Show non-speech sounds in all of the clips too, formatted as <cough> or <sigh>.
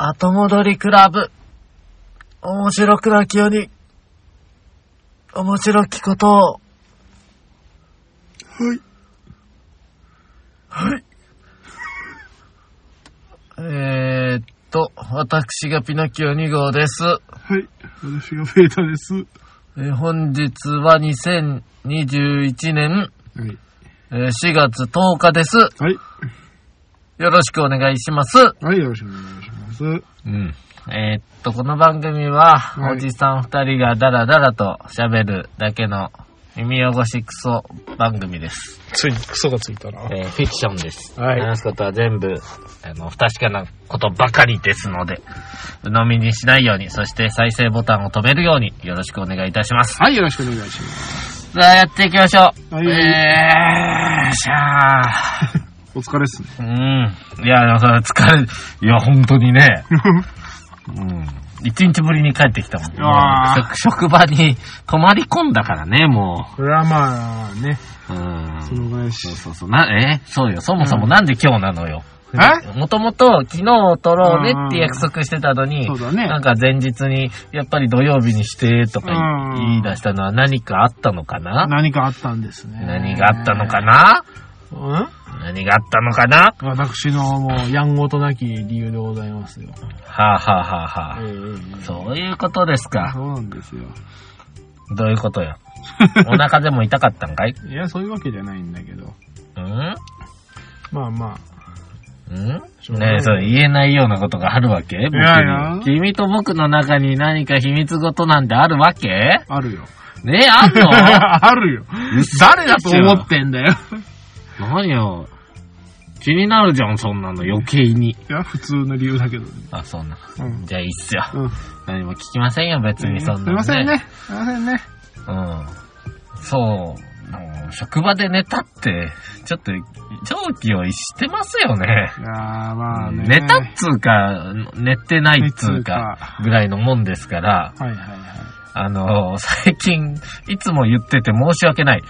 後戻りクラブ。面白くなきように、面白きことを。はい。はい。えーっと、私がピノキオ2号です。はい。私がベータです。えー本日は2021年はい。えー4月10日です。はい。よろしくお願いします。はい、よろしくお願いします。うん。えーっと、この番組は、はいおじさん二人がダラダラと喋るだけの耳汚しクソ番組です。ついにクソがついたな。えーフィクションです。はい話すことは全部、あの、不確かなことばかりですので、鵜呑みにしないように、そして再生ボタンを止めるように、よろしくお願いいたします。はい、よろしくお願いします。さあ、やっていきましょう。はいえー、しゃー。<laughs> お疲れっすね。うん。いや、それ疲れ、いや、本当にね。うん。一日ぶりに帰ってきたもん。あーもう職職場に泊まり込んだからね、もそれはまあね、う。うん。そのぐらいし。そうそうそう。な、え？そうよ。そもそもなんで今日なのよ。え？もともと昨日撮ろうねって約束してたのに、そうだねなんか前日に、やっぱり土曜日にしてとかうん言い出したのは何かあったのかな？何かあったんですね。何があったのかな？うん？何があったのかな？私のもう、やんごとなき理由でございますよ。はあ、はあはあはあ、ええそういうことですか。そうなんですよ。どういうことよ？<laughs> お腹でも痛かったんかい？いや、そういうわけじゃないんだけど。うん？まあまうん？ねえ、それ言えないようなことがあるわけ？僕に君と僕の中に何か秘密事なんてあるわけ？あ、あるよ。ねえ、あんの？<laughs> あるよ。誰だと思ってんだよ。何よ。気になるじゃん、そんなの余計に。いや、普通の理由だけどね。あ、そんな。うん。じゃあいいっすよ。うん。何も聞きませんよ、別にそんなの、すいませんね。すいませんね。うん。そう。もう職場で寝たって、ちょっと、常軌を逸してますよね。いやー、まあね。寝たっつうか、寝てないっつうか、ぐらいのもんですから、はいはいはい。あの、最近、いつも言ってて申し訳ない。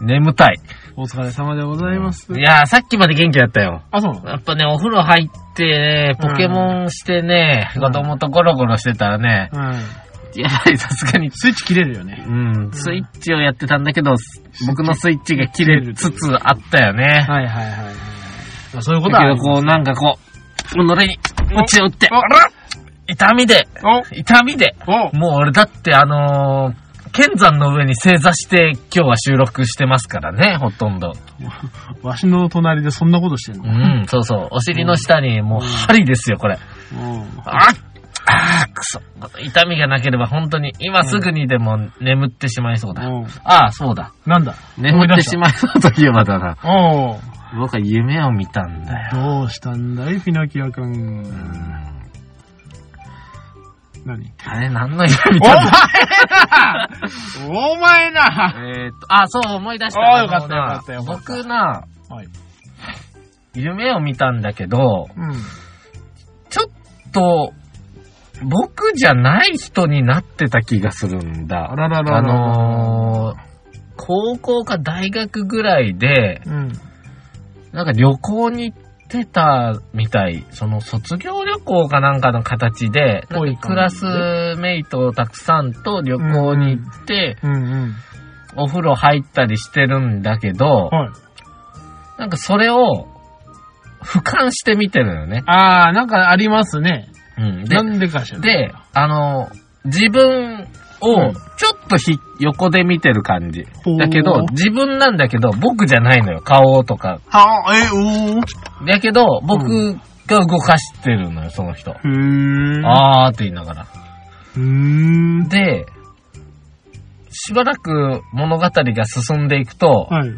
うん。眠たい。お疲れ様でございます。いやー、さっきまで元気だったよ。あ、そうやっぱね、お風呂入ってね、ポケモンしてね、うん。子供とゴロゴロしてたらね、うん。やはりさすがに、スイッチ切れるよね。うん、スイッチをやってたんだけど、僕のスイッチが切れつつあったよね。はいはいはいそういうことはだけど、こう、なんかこう、己に、鞭を打って、お痛みで、お痛みで、お。もう俺だってあのー、剣山の上に正座して今日は収録してますからね、ほとんど。わしの隣でそんなことしてんうのん、そうそう。お尻の下にもう針ですよ、これ。うん。あっあーくそ。痛みがなければ本当に今すぐにでも眠ってしまいそうだ。うんああ、そうだ。なんだ？眠ってしまいそうといえばだな。おう僕は夢を見たんだよ。どうしたんだい、ピノキオく。何？あれ、何の夢見おたんだ前なお前なえーっと、あ、そう思い出した。あーよかったよかったよかった僕な、はい。夢を見たんだけど、うん。ちょっと、僕じゃない人になってた気がするんだ。あららららあのー、高校か大学ぐらいで、うん。なんか旅行に行ってたみたい。その卒業旅行かなんかの形で、クラスメイトたくさんと旅行に行って、うんうん。お風呂入ったりしてるんだけど、はい。なんかそれを俯瞰して見てるのよね。あー、なんかありますね。うん。でな、んでかしら。で、あの、自分うをんちょっとひ、横で見てる感じ。だけど、自分なんだけど、僕じゃないのよ。顔とか。はあ、え、おー。だけど、僕が動かしてるのよ、その人。へー。あーって言いながら。うーん。で、しばらく物語が進んでいくと、はい。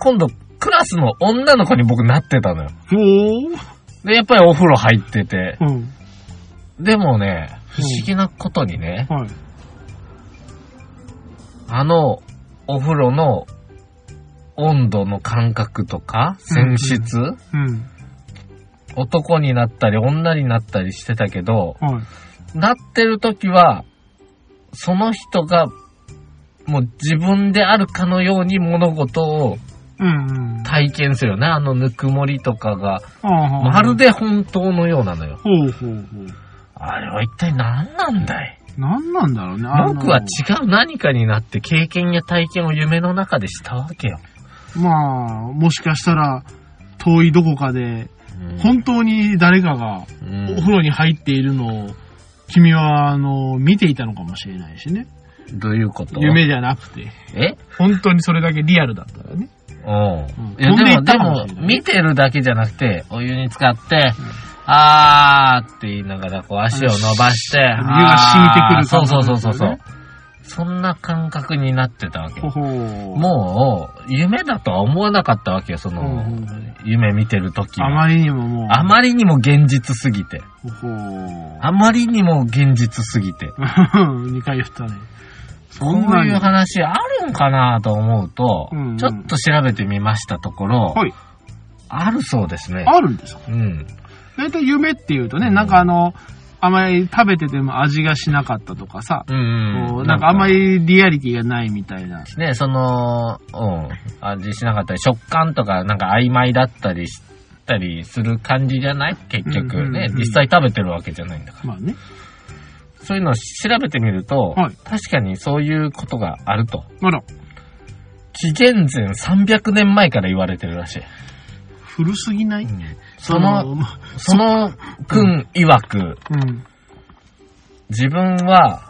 今度、クラスの女の子に僕なってたのよ。おー。で、やっぱりお風呂入ってて。うん。でもね、不思議なことにね、はい。あの、お風呂の温度の感覚とか、泉質、うん。男になったり女になったりしてたけど、はい。なってる時は、その人が、もう自分であるかのように物事をうんうん。体験するよね。あのぬくもりとかが、ままる。で本当のようなのよ。ほうほうほう。あれは一体何なんだい？何なんだろうね。僕は違う何かになって経験や体験を夢の中でしたわけよ。まあ、もしかしたら、遠いどこかで、うん本当に誰かがうんお風呂に入っているのを、君は、あの、見ていたのかもしれないしね。どういうこと？夢じゃなくて。え？本当にそれだけリアルだったらね。うん。うんいや、でも、見てるだけじゃなくて、お湯に浸かって、あーって言いながら、こう足を伸ばして、湯湯が染みてくるそうそうそうそう。そんな感覚になってたわけ。もう、夢だとは思わなかったわけよ、その、うんうんうん夢見てる時は。あまりにももう。あまりにも現実すぎて。ほほう。あまりにも現実すぎて。<laughs> 2回言ったね。そこういう話あるんかなと思うと、うんうんちょっと調べてみましたところ、はい。あるそうですね。あるんですか？うん。大体夢っていうとね、なんかあの、あまり食べてても味がしなかったとかさ、うんなんかあんまりリアリティがないみたいな。ね、その、うん、味しなかったり、食感とかなんか曖昧だったりしたりする感じじゃない？結うんうん局うん。ね、実際食べてるわけじゃないんだから。まあね。そういうのを調べてみると、はい。確かにそういうことがあると。まだ、紀元前300年前から言われてるらしい。古すぎない、その、まその君曰く、うん。自分は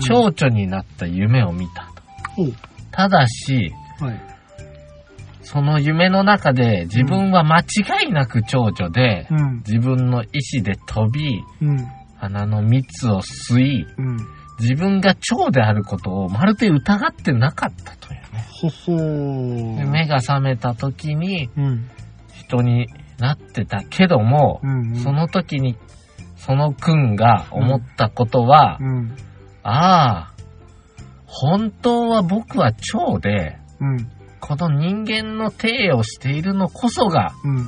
蝶々になった夢を見たと。ほう。ただし、はい。その夢の中で自分は間違いなく蝶々で、うん。自分の意志で飛び、うん。花の蜜を吸い、うん。自分が蝶であることをまるで疑ってなかったというね。ほほ。目が覚めた時にうん。人になってたけども、うん。その時にその君が思ったことは、うん。ああ、本当は僕は蝶で、うん。この人間の体をしているのこそがうん。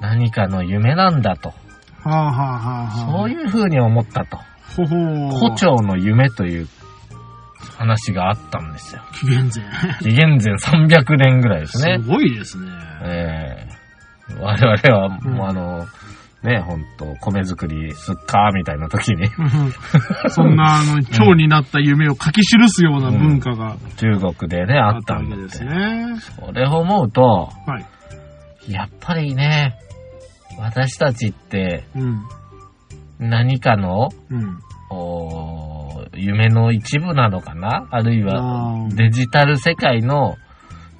何かの夢なんだと。はあはあはあはあ。そういう風に思ったと。ほほー。胡蝶の夢という話があったんですよ。紀元紀元前300年ぐらいです前。ねす。ごいですね。ええ我々は、うんもうあの、ね、ほんと、米作りすっかみたいな時に、うんそんな、あの、蝶になった夢を書き記すような文化が中国でね、ああっったわけです。ね。それを思うと、はい。やっぱりね、私たちってうん。何かの、うん。おー夢の一部なのかな？あるいはデジタル世界の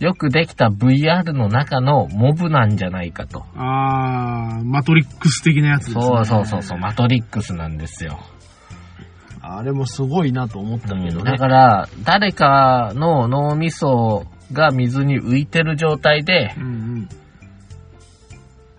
よくできた VR の中のモブなんじゃないかと。あー、マトリックス的なやつですね。そうそうそうそう、マトリックスなんですよ。あれもすごいなと思ったけどね。だから、誰かの脳みそが水に浮いてる状態で、うんうん。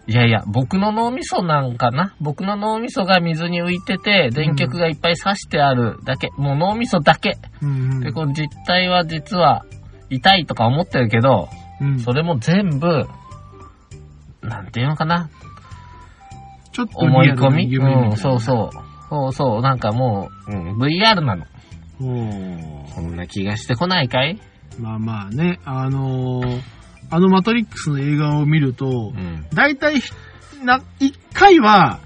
いやいや、僕の脳みそなんかな？僕の脳みそが水に浮いてて、電極がいっぱい刺してあるだけ。もう脳みそだけ。うんで、この実態は実は痛いとか思ってるけど、うん。それも全部、なんていうのかなちょっと思い込み？うん、そうそう。そうそう、なんかもう、うん、VR なの。そんな気がしてこないかい？まあまあね、あのーあのマトリックスの映画を見るとう、ん。大体ひ、な、一回は、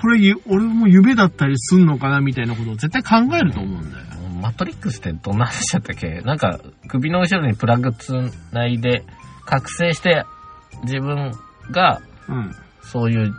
これゆ、俺も夢だったりすんのかなみたいなことを絶対考えると思うんだよ。マトリックスってどんな話だったっけ？なんか、首の後ろにプラグつないで、覚醒して、自分が、うん。そういう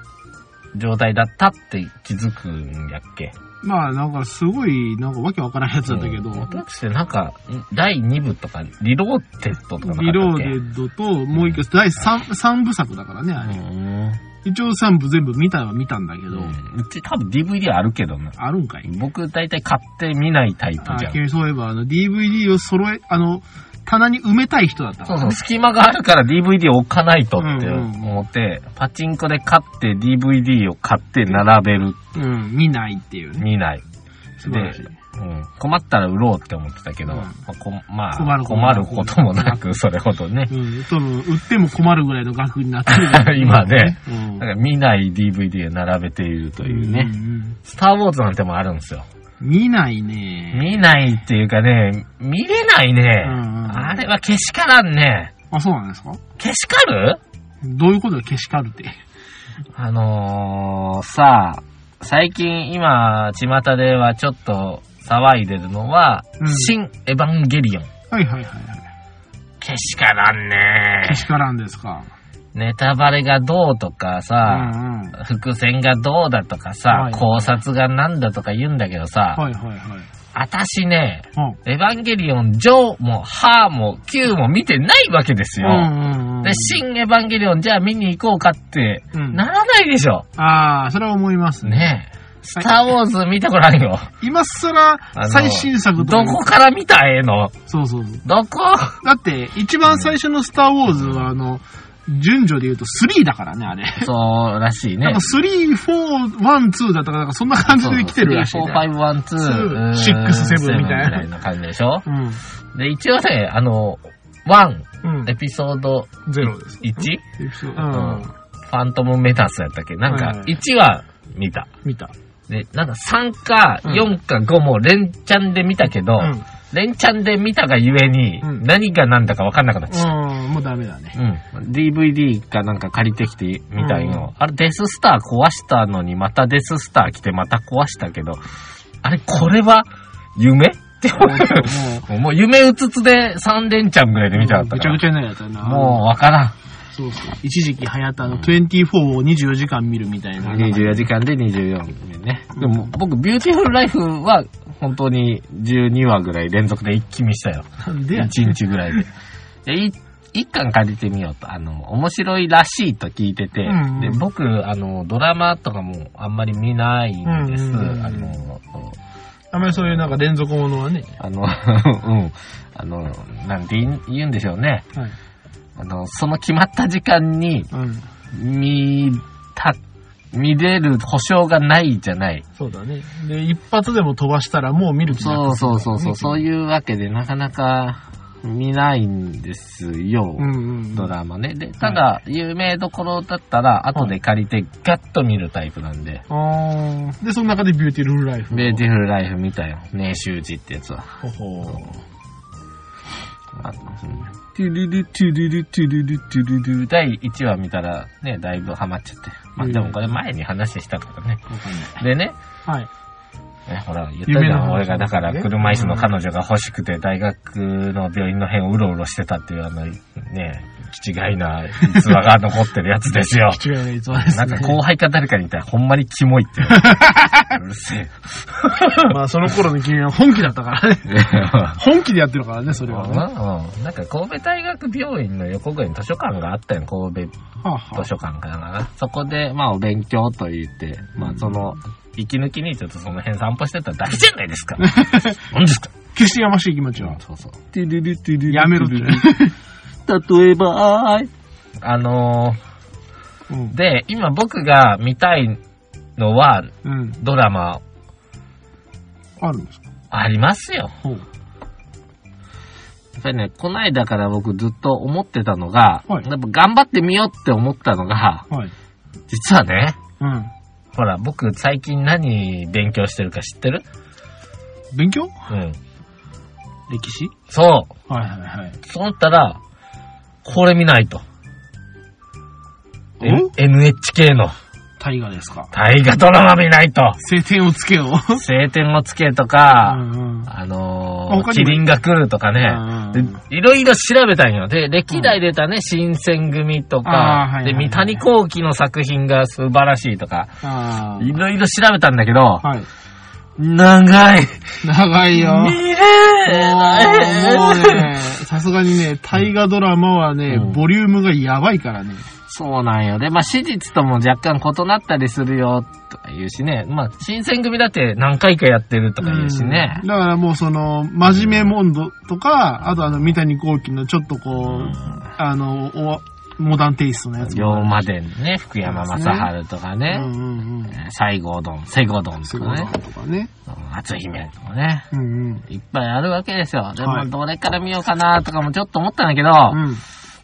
状態だったって気づくんやっけ？まあなんかすごい、なんかわけわからんやつだったけど、うんマトリックなんか、第2部とか、リローデッドとかなかったっけ？リローデッドと、もう一個、第三三部作だからね、あれ。うん。一応三部全部見たは見たんだけど、うんうち多分 DVD あるけどな。あるんかい。僕大体買って見ないタイプあじゃん。君そういえば、あの、DVD を揃え、あの、棚に埋めたい人だったそうそう、隙間があるから DVD を置かないとってうんうん思って、パチンコで買って DVD を買って並べる、うん、見ないっていうね。見ない。素晴らしい。うん、困ったら売ろうって思ってたけど、うんまあこまあ、困る困ることもなく、それほどね。うん、多分、売っても困るぐらいの額になってるから <laughs> 今ね。うんだから見ない DVD を並べているというね。うんうんスター・ウォーズなんてもあるんですよ。見ないね。見ないっていうかね、見れないね。うんうんあれはけしからんね。ああ、そうなんですか？けしかる？どういうことでけしかるって。あのー、さあ、最近今、巷ではちょっと騒いでるのは、うん新エヴァンゲリオン。はいはいはいはい。けしからんねけしからんですか。ネタバレがどうとかうさ、んうん。伏線がどうだとかさ、はい考察がなんだとか言うんだけどさ、はいはいはい。あたしね、うんエヴァンゲリオン、ジョーも、ハーも、キューも見てないわけですよ。うんうんうん。で、新エヴァンゲリオン、じゃあ見に行こうかって、うんならないでしょ。ああ、それは思いますね。ねえ。スターウォーズ見てごらんよ。今更最新作どこから見たらええの？そうそうそう。どこ？だって、一番最初のスターウォーズは、あの、順序で言うと3だからね、あれ。そうらしいねなんか。3、4、1、2だったか、なんかそんな感じで来てるらしい、ね。4、5、1、2、6 7みたいなみたいな感じでしょ？うん。で、一応ね、あの、1、うんエ。ピソードゼロです。1? ううんん。ファントムメタスやったっけ？なんかはいはい、1は見た。見た。で、なんか3かうん4か5も連チャンで見たけど、うん。連チャンで見たがゆえに、うん何が何だか分かんなくなっちゃう。うん、もうダメだね。うん。DVD かなんか借りてきてみたいの。あれデススター壊したのにまたデススター来てまた壊したけど、あれこれは夢って思う。ももう夢うつつで3連チャンぐらいで見ちゃったから。ぐちゃぐちゃになるやつやな。もうわからん。そうそう。一時期流行ったあの、24を24時間見るみたいな。24時間で24年ね。でも僕、ビューティフルライフは本当に12話ぐらい連続で一気見したよ。なんでや1日ぐらいで。で、い一巻借りてみようと。あの、面白いらしいと聞いてて、うんうんで、僕、あの、ドラマとかもあんまり見ないんです。うんうんうんあの、あんまりそういうなんか連続ものはね。あの、<laughs> うん。あの、なんて言うんでしょうね。はい。あの、その決まった時間にうん。見た、見れる保証がないじゃない。そうだね。で、一発でも飛ばしたらもう見る気なくなるそうそうそうそう、そうう。いうわけでなかなか見ないんですよ。うんうん。ドラマね。で、ただ、有名どころだったら、後で借りてガッと見るタイプなんで、あーで、その中でビューティフルライフ。ベーティフルライフ見たよ。年習字ってやつは。ほほあうんトゥルルトゥルルトゥルルトゥルル第1話見たらね、だいぶハマっちゃって。まあでもこれ前に話したからね。でね、はい。えほら、言ったじゃん。俺がだから車椅子の彼女が欲しくて大学の病院の辺をうろうろしてたっていうあの、ね、気違いな逸話が残ってるやつですよ。違いないつはですね。なんか後輩か誰かに言ったらほんまにキモいって。<laughs> うるせえ。<laughs> まあその頃の君は本気だったからね。<laughs> 本気でやってるからね、それはね。はうん、なんか神戸大学病院の横ぐらいに図書館があったよ、神戸あは図書館かな。そこで、まあお勉強と言って、まあその、息抜きにちょっとその辺散歩してただけじゃないですか。<laughs> 何ですか？決してやましい気持ちは。そうそう。やめろって。<laughs> 例えば、あのうんー、。で、今僕が見たいのは、うん。ドラマあるんですか？ありますよ。やっぱりね、こないだから僕ずっと思ってたのが、はいやっぱ頑張ってみようって思ったのが、はい。実はね、うん。ほら、僕最近何勉強してるか知ってる？勉強？うん。歴史？そう。はいはいはい。そう思ったら、これ見ないと。NHK の大河ですか？大河ドラマ見ないと。晴天をつけよう？晴天をつけとうか、んうんあのー、他にも？キリンが来るとかね。いろいろ調べたんよ。で、歴代出たね、新選組とかで、三谷幸喜の作品が素晴らしいとか、あいろいろ調べたんだけど、あ。はい。長い。長いよ。見れもなもうね、さすがにね、大河ドラマはね、うんボリュームがやばいからね。そうなんよ。で、まあ、史実とも若干異なったりするよ、とか言うしね。まあ、新選組だって何回かやってるとか言うしねうん。だからもうその、真面目モンドとか、あとあの、三谷幸喜のちょっとこう、あの、おモダンテイストのやつ龍。馬伝ね、福山雅治とかうね、んうんうん。えー西郷どん、セゴどんとかね、とかね。姫とかね、うんうん。いっぱいあるわけですよ。でも、はいどれから見ようかなとかもちょっと思ったんだけど、うん。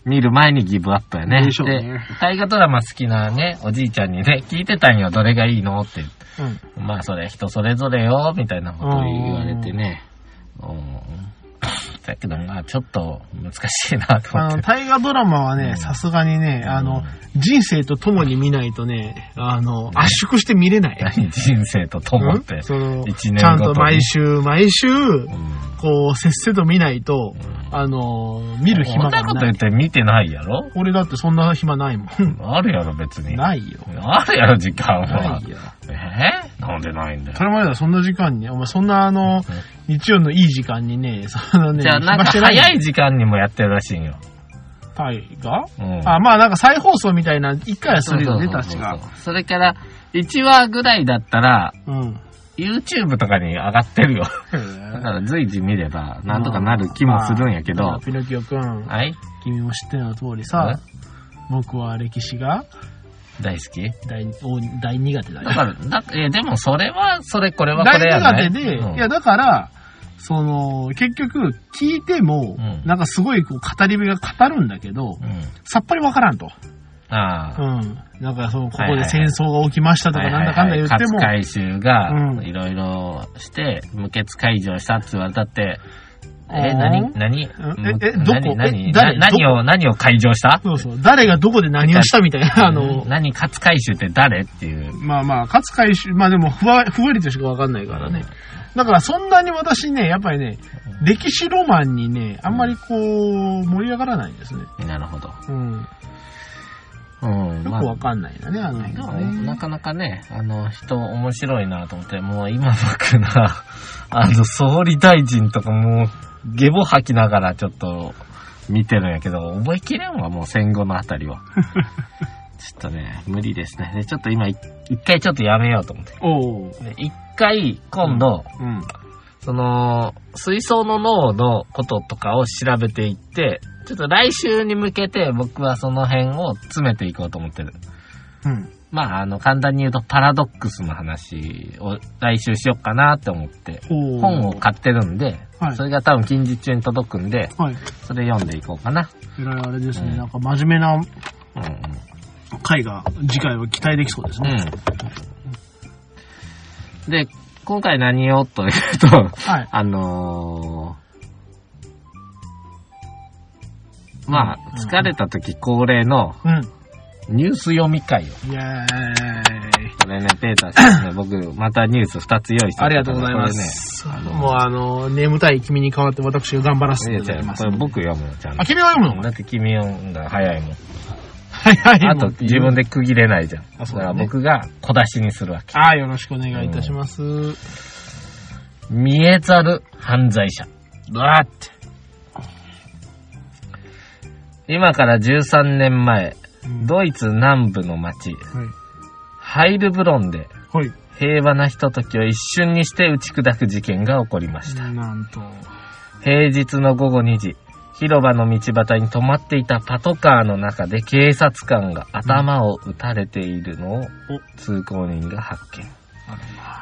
見る前にギブアップやね。でしょうね大河ドラマ好きなね、おじいちゃんにね、聞いてたんよ、どれがいいのって。うん。まあ、それ人それぞれよ、みたいなことを言われてね。うんだけど、まあちょっと難しいなとあの、思って。大河ドラマはね、うんさすがにね、あの、人生と共に見ないとね、あの、圧縮して見れない。何人生と友ってうん？その、ちゃんと毎週、毎週、うんこう、せっせと見ないと、あの、見る暇そんながない。こと言って見てないやろ？俺だってそんな暇ないもん。<laughs> あるやろ、別に。ないよ。あるやろ、時間はな。いよ。え？ーなんでないんだよそ。れまではそんな時間に、お前そんなあの、日曜のいい時間にね、そのね、じゃあ、なんか早い時間にもやってるらしいんよ。大河うん。あ、まあなんか再放送みたいな、一回はするよね、確か。それから、1話ぐらいだったら、うん。YouTube とかに上がってるよ。だから随時見れば、なんとかなる気もするんやけど。まあピノキオくん、はい君も知ってるの通りさ、僕は歴史が大好き？大大大苦手だよだ。から、だいや、でもそれは、それ、これはこ大れやない苦手で、うんいやだから、その、結局、聞いても、うん。なんかすごいこう語り部が語るんだけど、うん。さっぱりわからんと。ああ。うん。なんかその、ここではいはいはい。戦争が起きましたとか、なんだかんだ言っても、勝海舟がう、ん。いろいろして、無血解除したって言われたって、え、うん何何？うんええどこ？何何え誰？な何を、何を解除した？そうそう、誰がどこで何をしたみたいな、あの、何、勝海舟って誰？っていう。まあまあ、勝海舟、まあでもふわ、ふわりとしかわかんないからね。だからそんなに私ね、やっぱりね、歴史ロマンにね、あんまりこう、盛り上がらないんですね。なるほど。うん。うん。よくわかんないんだね、あの辺でもはね。なかなかね、あの、人面白いなと思って、もう今僕な、<laughs> あの、総理大臣とかもう、ゲボ吐きながらちょっと見てるんやけど、覚えきれんわ、もう戦後のあたりは。<laughs> ちょっとね、無理ですね。で、ちょっと今、い一回ちょっとやめようと思って。おう。で一回、今度、うん。その、水槽の脳のこととかを調べていって、ちょっと来週に向けて僕はその辺を詰めていこうと思ってる。うん。まあ、あの、簡単に言うとパラドックスの話を来週しようかなって思って、本を買ってるんで、はいそれが多分近日中に届くんで、はい。それ読んでいこうかな。えらいあれですね、うんなんか真面目なうん回が、次回は期待できそうですうん。ね。うん。で、今回何をというと、はい。あのー、まあ、うん疲れた時恒例のうん。ニュース読み会を。イェーイ。これね、ペーターさんね、<coughs> 僕、またニュース2つ用意してありがとうございます。ね、あのもうあの、眠たい君に代わって私が頑張らせていただきますこれ。僕読むの、ちゃんとあ、。君は読むの？だって君読んだら早いもん。はいはい。あと自分で区切れないじゃん。あそうだからだね僕が小出しにするわけ。ああ、よろしくお願いいたします。見えざる犯罪者。うわーって。今から13年前、うんドイツ南部の町、はい。ハイルブロンではい。平和なひとときを一瞬にして打ち砕く事件が起こりました。なんと。平日の午後2時、広場の道端に止まっていたパトカーの中で警察官が頭を撃たれているのを通行人が発見。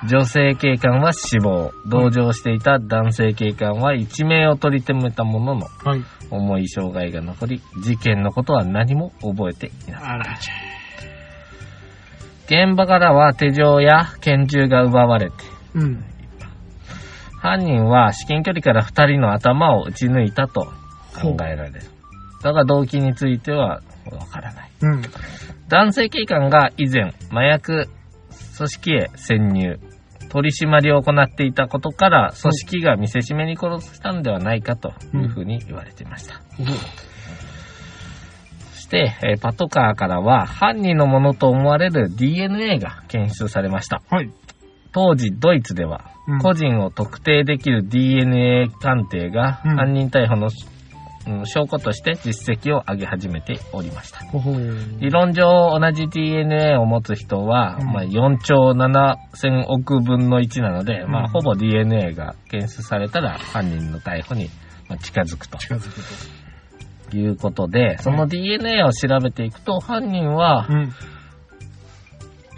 女性警官は死亡。同乗していた男性警官は一命を取り留めたものの、はい。重い障害が残り、事件のことは何も覚えていない。あらち現場からは手錠や拳銃が奪われて、ゃ。うん。犯人は至近距離から二人の頭を撃ち抜いたと考えられる。だが動機についてはわからない。うん。男性警官が以前、麻薬組織へ潜入、取り締まりを行っていたことから、組織が見せしめに殺したんではないかというふうに言われていました。そして、えーパトカーからは犯人のものと思われる DNA が検出されました。はい。当時ドイツではうん個人を特定できる DNA 鑑定がうん犯人逮捕の、うん証拠として実績を上げ始めておりました。理論上同じ DNA を持つ人は、うんまあ、4兆7千億分の1なので、まあ、うんほぼ DNA が検出されたら犯人の逮捕にまあ近づくと近づくと。いうことで、その DNA を調べていくと、犯人はうん。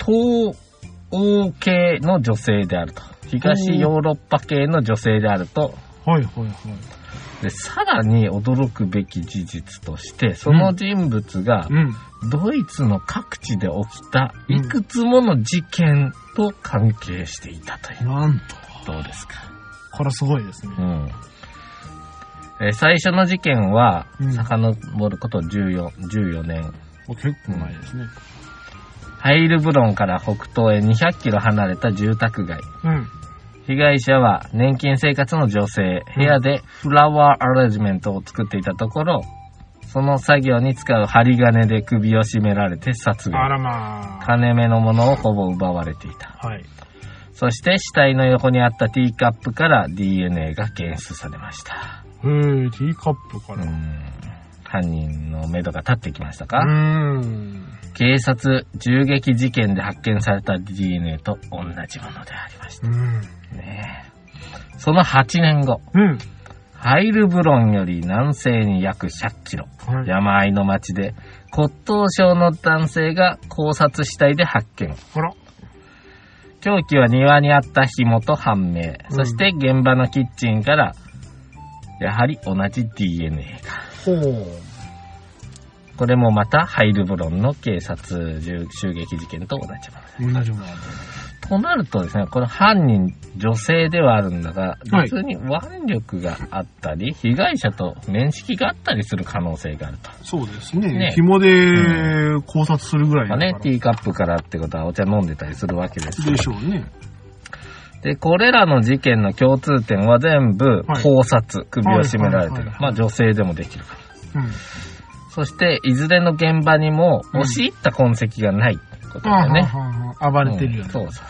東欧系の女性であると。東ヨーロッパ系の女性であると。はいはいはい。で、さらに驚くべき事実として、その人物がうん。ドイツの各地で起きたいくつもの事件と関係していたという。なんと。どうですか？これすごいですね。うん。えー最初の事件はうん、遡ること14、14年。お結構前ですね。ハイルブロンから北東へ200キロ離れた住宅街。うん。被害者は年金生活の女性、部屋でフラワーアレンジメントを作っていたところ、その作業に使う針金で首を絞められて殺害。あらまあ。金目のものをほぼ奪われていた。はい。そして死体の横にあったティーカップから DNA が検出されました。へえ、ティーカップかうら。ん犯人の目処が立ってきましたか、うーん。警察銃撃事件で発見された DNA と同じものでありました。うん。ねえその8年後、うん。ハイルブロンより南西に約100キロ、はい。山あいの町で骨董症の男性が考察死体で発見。凶器は庭にあった紐と判明。うんそして現場のキッチンから、やはり同じ DNA が。ほう。これもまたハイルブロンの警察銃襲撃事件と同じもの。同じもの。となるとですね、この犯人女性ではあるんだが、はい別に腕力があったり、被害者と面識があったりする可能性があると。そうですね。ね紐で考察するぐらいまあね、だから。ティーカップからってことはお茶飲んでたりするわけですでしょうね。で、これらの事件の共通点は全部はい考察、首を絞められてるはいはいはいは。いまあ女性でもできるから。うん。そして、いずれの現場にも押し入った痕跡がないことね。暴れてるよね。うんそうそうそ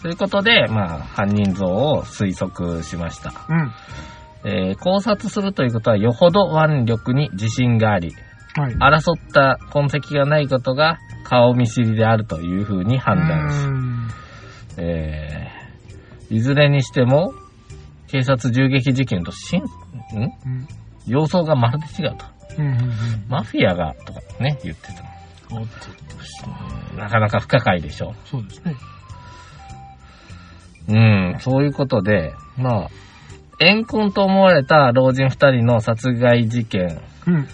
う。ということで、まあ、犯人像を推測しました。うん。えー考察するということは、よほど腕力に自信があり、はい。争った痕跡がないことが顔見知りであるというふうに判断し、うんえーいずれにしても、警察銃撃事件としん、ん？うん。様相がまるで違うと。うん。うん。マフィアが、とかね、言ってた。うん。おっとなかなか不可解でしょ。そうですね。うん、そういうことで、まあ、怨恨と思われた老人二人の殺害事件うん。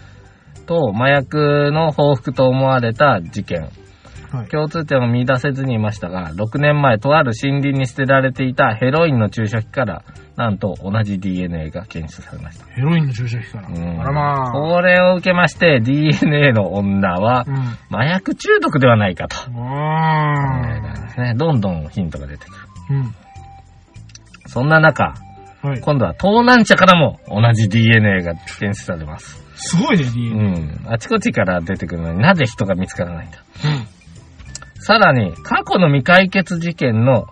と麻薬の報復と思われた事件。はい。共通点を見出せずにいましたが、6年前とある森林に捨てられていたヘロインの注射器から、なんと同じ DNA が検出されました。ヘロインの注射器から。うんあらまあ。これを受けまして、DNA の女はうん。麻薬中毒ではないかと。あですね、どんどんヒントが出てくる。ーうん。そんな中、はい。今度は盗難車からも同じ DNA が検出されます。すごいね、う DNA。ん。あちこちから出てくるのになぜ人が見つからないんだ。うん。さらに、過去の未解決事件の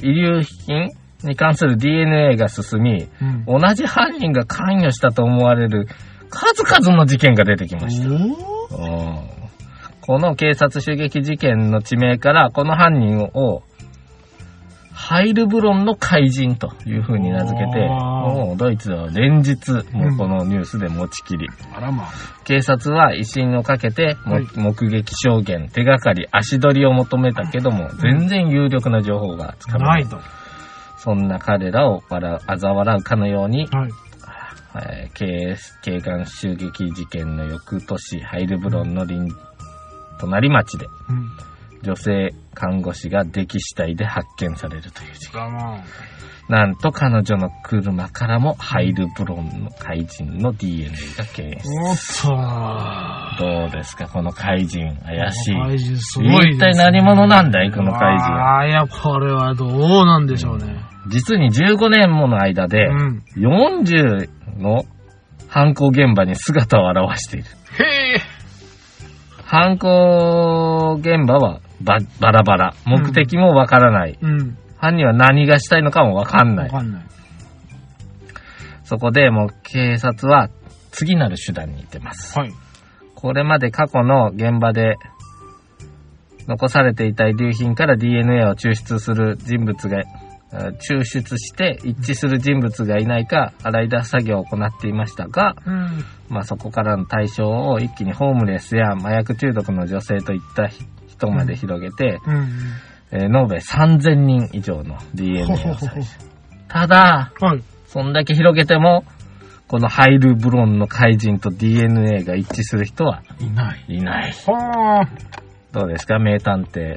遺留品に関する DNA が進み、うん。同じ犯人が関与したと思われる数々の事件が出てきました。この警察襲撃事件の地名から、この犯人を、ハイルブロンの怪人という風に名付けて、もうドイツは連日、もうこのニュースで持ちきり、あらまあ。警察は威信をかけて、目撃証言、手がかり、足取りを求めたけども、全然有力な情報がつかめな。ないいと。そんな彼らを笑う、嘲笑うかのように、はい。えー警警官襲撃事件の翌年、ハイルブロンの隣、隣町で、うん。女性看護師が溺死体で発見されるという事件。なんと彼女の車からもハイルブロンの怪人の DNA が検出。おっとどうですか、この怪人。怪しい。怪人すごいね。一体何者なんだいこの怪人はああ、いや、これはどうなんでしょうね。実に15年もの間でう、ん。40の犯行現場に姿を現している。へえ。犯行現場はババラバラ。目的もわからない。うん。犯人は何がしたいのかもわかんない。わかんない。そこでもう警察は次なる手段に出ます。はい。これまで過去の現場で残されていた遺留品から DNA を抽出する人物が、あ抽出して一致する人物がいないか洗い出す作業を行っていましたが、うん。まあそこからの対象を一気にホームレスや麻薬中毒の女性といった人まで広げて、うん。えー延べ3000人以上の DNA を採取。ただ、はい。そんだけ広げても、このハイルブロンの怪人と DNA が一致する人はいない。いない。はあ。どうですか名探偵、ペロ、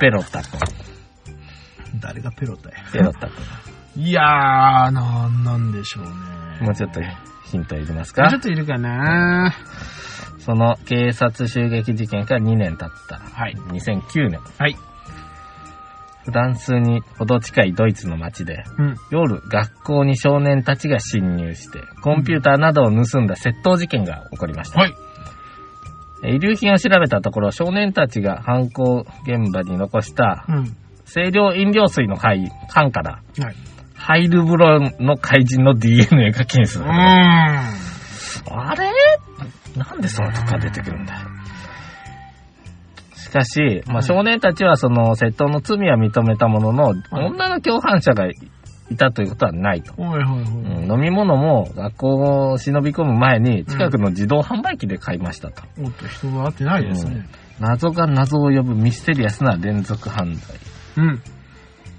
ペロタ君。誰がペロだよ。ペロタ君。いやー、なんなんでしょうね。もうちょっとヒントいりますか？ちょっといるかなその警察襲撃事件から2年経った。はい。2009年。はい。フランスにほど近いドイツの街で、うん。夜学校に少年たちが侵入して、コンピューターなどを盗んだ窃盗事件が起こりました。はい。遺留品を調べたところ、少年たちが犯行現場に残したうん。清涼飲料水の缶缶から、はい。ハイルブロンの怪人の DNA が検出。あれ？なんでそんなとこから出てくるんだ？よ。しかし、まあ、はい少年たちはその窃盗の罪は認めたものの、はい女の共犯者がいたということはないと。はいはいはい。うん飲み物も学校を忍び込む前に近くの自動販売機で買いましたと。おっと、人が会ってないですね。謎が謎を呼ぶミステリアスな連続犯罪。うん。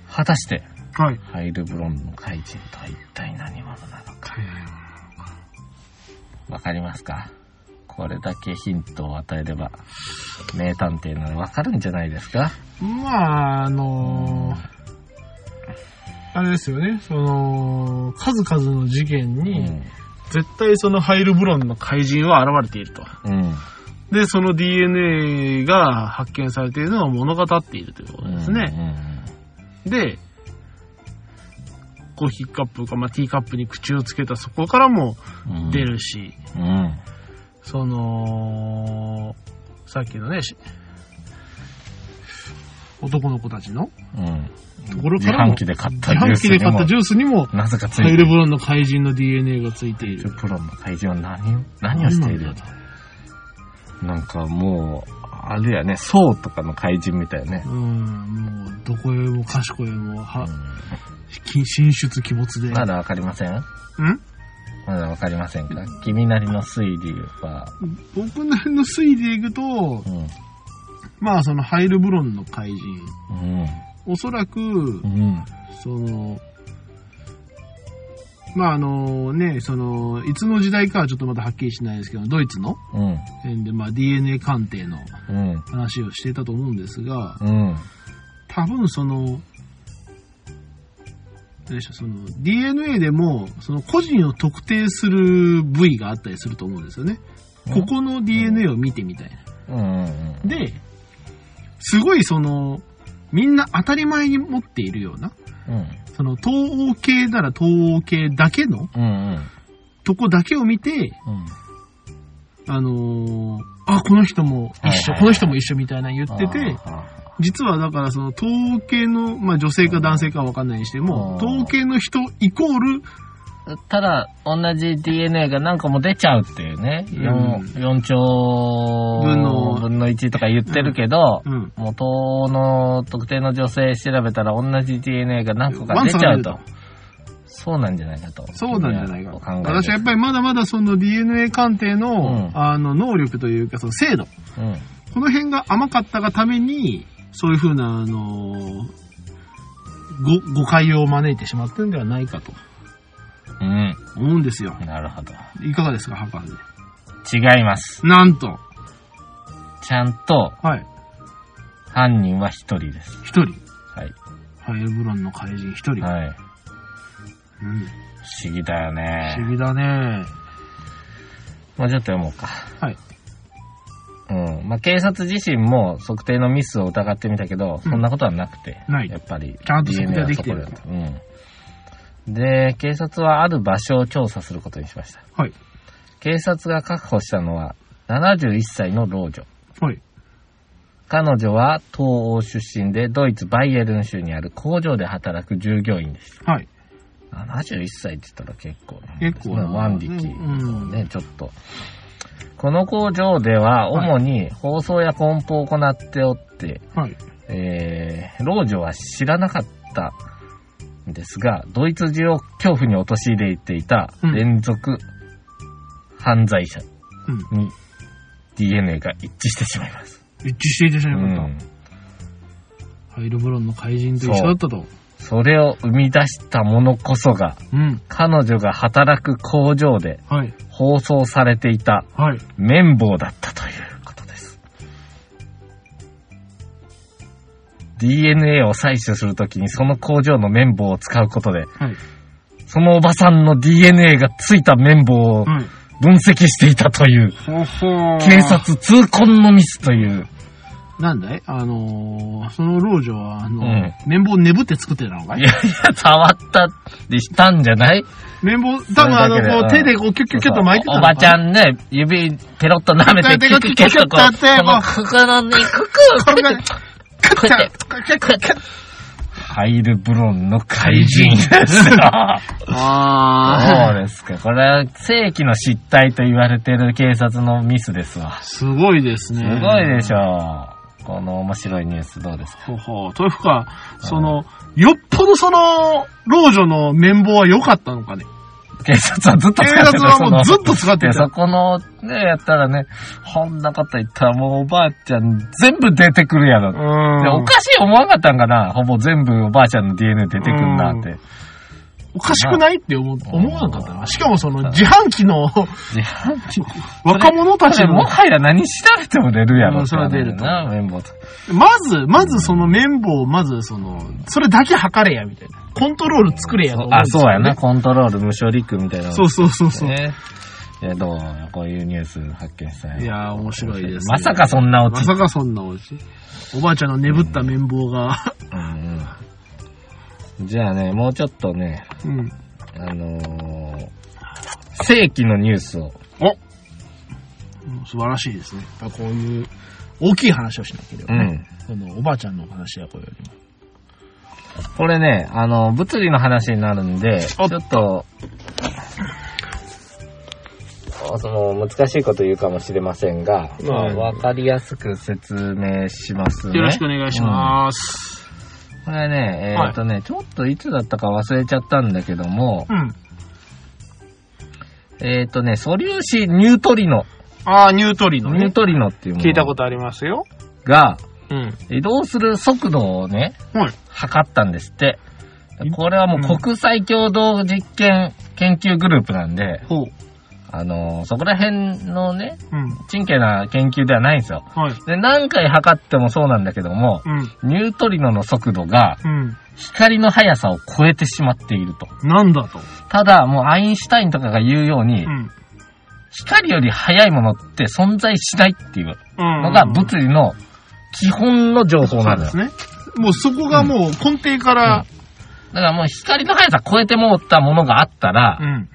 果たして、はい。ハイルブロンの怪人とは一体何者なのか。わかりますか？これだけヒントを与えれば、名探偵ならわかるんじゃないですか？まあ、あのーあれですよね、その、数々の事件うに、ん。絶対そのハイルブロンの怪人は現れていると。うん。で、その DNA が発見されているのを物語っているということですね。で、コーヒーカップか、まあ、ティーカップに口をつけたそこからもうん。うん。出。るし、うん。その、さっきのね、し男の子たちのうん。ところ自からも、販機で買った自販機でジュースにも買ったジュースにも、なぜかついハイ。ルブロンの怪人の DNA がついている。プロの怪人は何を、何をしている？なんかもう、あれやね、ソウとかの怪人みたいね。うん、もう、どこへもかしこへも、は、うき進出鬼没で。んまだわかりません？ん？まだわかりませんか？君なりの推理は、僕なりの推理でいくとう、ん。まあそのハイルブロンの怪人、うん。おそらく、うん。その、まああのね、その、いつの時代かはちょっとまだはっきりしないですけど、ドイツのうん。辺で、まあ DNA 鑑定のうん。話をしていたと思うんですが、うん。多分その、でしょうその DNA でも、その個人を特定する部位があったりすると思うんですよね。ここの DNA を見てみたいな。で、すごいその、みんな当たり前に持っているような、うん。その、東欧系なら東欧系だけのうん。うん。とこだけを見て、うん。あのーあ、この人も一緒、この人も一緒みたいなの言ってて、あ実はだからその東欧系の、まあ女性か男性かわかんないにしても、あー東欧系の人イコール、ーただ、同じ DNA が何個も出ちゃうっていうね。うん 4, 4兆分の分の1とか言ってるけど、うん、元の特定の女性調べたら同じ DNA が何個か出ちゃうと。そうなんじゃないかと。そうなんじゃないか。考え私はやっぱりまだまだその DNA 鑑定の、うんあの能力というかその精度、うん。この辺が甘かったがために、そういうふうな、あのご、誤解を招いてしまってるんではないかとうん。思うんですよ。なるほど。いかがですか、博士。違います。なんと、ちゃんとはい、犯人は一人です。一人、はい。ハイルブロンの怪人一人。はい。うん、不思議だよ不ね。思議だね。もうちょっと読もうか。はい。うん。まあ、警察自身も測定のミスを疑ってみたけど、うんそんなことはなくて。ないやっぱり。ちゃんと測定はできてるうん。で、警察はある場所を調査することにしました。はい。警察が確保したのは、71歳の老女。はい。彼女は東欧出身で、ドイツバイエルン州にある工場で働く従業員です。はい。71歳って言ったら結構な、結構な万力ですうんね、ちょっと。この工場では、主に包装や梱包を行っておって、はい。えー、老女は知らなかったんですが、ドイツ中を恐怖に陥れていたうん連続犯罪者うん。に DNA が一致してしまいます。一致していてしまういまっん。た。ハイルブロンの怪人と一緒だったと。それを生み出したものこそが、うん。彼女が働く工場ではい。放送されていたはい。綿棒だったということです。DNA を採取するときにその工場の綿棒を使うことで、はい。そのおばさんの DNA がついた綿棒をはい。分析していたという、ほほー警察痛恨のミスという、なんだい？あのー、その老女は、あの、うん綿棒眠って作ってたのかい？いやいや、触ったりしたんじゃない？綿棒、多分あの、こう手でこうキュッキュッキュッと巻いてたのかおばちゃんね、指ペロッと舐めて、キュッキュッキュッとこう、キュッとやってこの袋にククこれが、こうやって、カッカッカッカッハイルブロンの怪人ですよ。あそうですか。これは正規の失態と言われてる警察のミスですわ。すごいですね。すごいでしょう。この面白いニュースどうですか？ほうほう。というか、その、よっぽどその、老女の綿棒は良かったのかね？警察はずっと警使ってた察はもうずっと使ってたそ。この、ね、やったらね、こんなこと言ったらもうおばあちゃん全部出てくるやろ。おん。かしい思わんかったんかな？ほぼ全部おばあちゃんの DNA 出てくるなって。おかしくないって思う思わなかったな。しかもその自販機の自販機 <laughs> 若者たちのも、はや何調べても出るやろ。うんそれは出るとな、綿棒と。まず、まずその綿棒を、まずその、それだけ測れや、みたいな。コントロール作れやと思うんあ、そうやな。。コントロール無処理区みたいなの。そうそうそうそう。ね。いや、どうこういうニュース発見したよいやー、面白いです、ね。まさかそんなオチ。まさかそんなオチ。おばあちゃんの眠った綿棒が、うんうん。じゃあね、もうちょっとね、うん。あのー、正規のニュースを。うん素晴らしいですね。やっぱこういう、大きい話をしなければね。うん。そのおばあちゃんのお話やこれよりも。これね、あの、物理の話になるんで、ちょおっと、その、難しいこと言うかもしれませんが、まあ、うんわかりやすく説明しますね。よろしくお願いします。これね、えっ、とね、ちょっといつだったか忘れちゃったんだけども、うん。えっ、とね、素粒子ニュートリノ、ああ、ニュートリノね。ニュートリノっていうもの聞いたことありますよ。が、うん。移動する速度をね、はい。測ったんですって。これはもう国際共同実験研究グループなんで、ほう。あのーそこら辺のね、うん。ちんけな研究ではないんですよ。はい。で、何回測ってもそうなんだけども、うん。ニュートリノの速度がうん。光の速さを超えてしまっていると。なんだと？ただ、もうアインシュタインとかが言うように、うん。光より速いものって存在しないっていううん。のが物理の基本の情報なんですですね。もうそこがもう根底から、だからもう光の速さ超えてもったものがあったら、うん。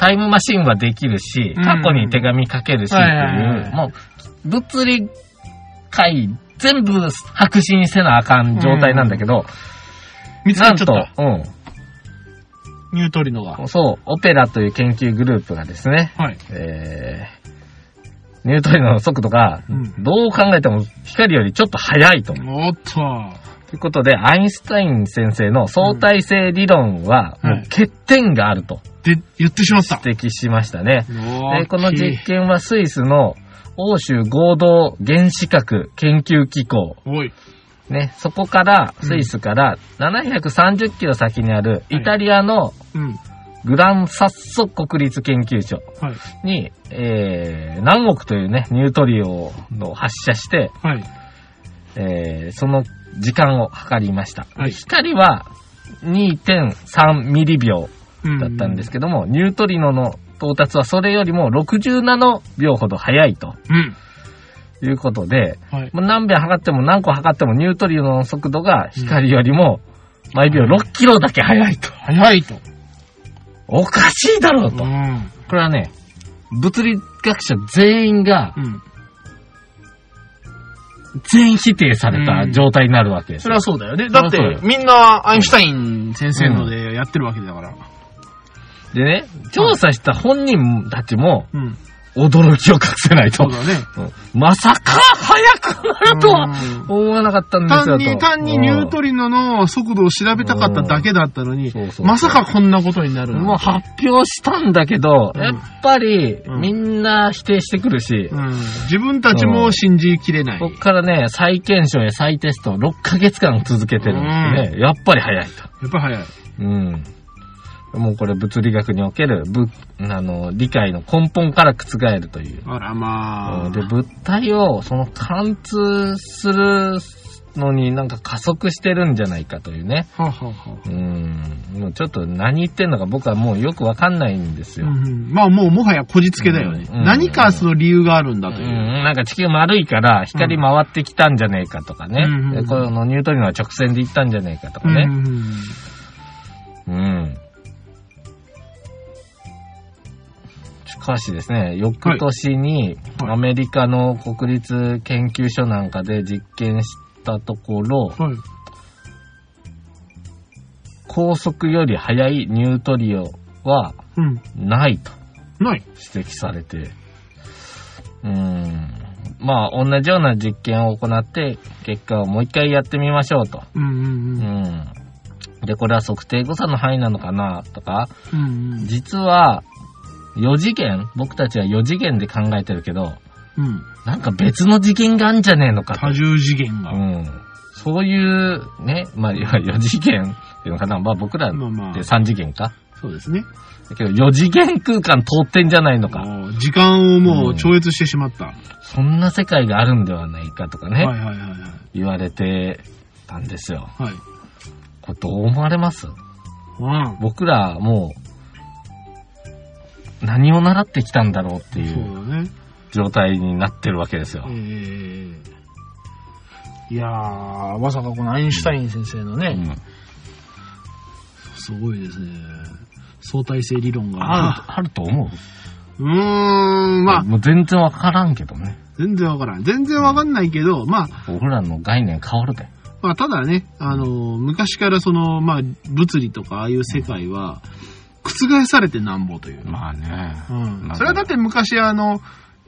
タイムマシンはできるし、うん過去に手紙書けるしってはいう、もう、物理界全部白紙にせなあかん状態なんだけど、見つかっちゃっなんとた。、うニュートリノが。ん。そう、オペラという研究グループがですね、はい。えー、ニュートリノの速度がうん、どう考えても光よりちょっと速いと。おっと。ということで、アインシュタイン先生の相対性理論は、うんもう欠点があるとで、言ってしまった。指摘しましたね。で、この実験はスイスの欧州合同原子核研究機構。ね、そこから、うんスイスから730キロ先にあるイタリアのうん。グランサッソ国立研究所はい。に、えー、何億というね、ニュートリノを発射して、はい。えー、その時間を測りました。はい光は2.3ミリ秒うんだったんですけども、ニュートリノの到達はそれよりも60ナノ秒ほど早いとうん。いうことで、はい。何秒測っても何個測ってもニュートリノの速度が光よりも毎秒6キロだけ速いと。早いと。おかしいだろうと。ん。これはね、物理学者全員がうん。全員否定された状態になるわけですよ。それはそうだよね。だっそりゃそう、てみんなアインシュタイン先生のでやってるわけだから。でね、調査した本人たちもうん。驚きを隠せないとそう。だね。うんまさか速くなるとはうん思わなかったんですよと。単に、単にニュートリノの速度を調べたかっただけだったのにそうそうまさかこんなことになるもう発表したんだけど、うんやっぱりうんみんな否定してくるし、うん。自分たちも信じきれない。こっからね、再検証や再テストを6ヶ月間続けてるんですね。やっぱり早いと。やっぱ早い。うん。もうこれ物理学におけるぶあの理解の根本から覆るという。あらまあ。で、物体をその貫通するのになんか加速してるんじゃないかというね。はあ、はあはあうん。もうちょっと何言ってんのか僕はもうよくわかんないんですよ。うんうんまあもうもはやこじつけだよね。うん何かその理由があるんだとういう。ん、なんか地球丸いから光回ってきたんじゃねえかとかね。うんこのニュートリノは直線で行ったんじゃねえかとかね。うんうんうん。しかしですね、翌年にはいアメリカの国立研究所なんかで実験したところ、はい。高速より速いニュートリノはうん。ないと。指摘されて、うん。まあ、同じような実験を行って、結果をもう一回やってみましょうと。うんううんん。で、これは測定誤差の範囲なのかなとか、うん。うんうん。実は、4次元？僕たちは4次元で考えてるけど、うん。なんか別の次元があんじゃねえのかと。多重次元が。うん。そういう、ね、まあ、4次元っていうのかな。まあ僕らまあまあで3次元か。そうですね。だけど4次元空間通ってんじゃないのか。時間をもう超越してしまった。そんな世界があるんではないかとかね、はいはいはいはい。言われてたんですよ。はい。これどう思われます？うん。僕らもう、何を習ってきたんだろうっていそう。状態になってるわけですよえ。ー、いやー、まさかこのアインシュタイン先生のね、うんすごいですね。相対性理論が。ある、あると思う？うーん、まあ、もう全然わからんけどね。全然わからん。全然わかんないけど、まあ、僕らの概念変わるで。まあ、ただね、あの、昔からその、まあ、物理とかああいう世界は、覆されてなんぼという。まあね。うんまあそれはだって昔あの、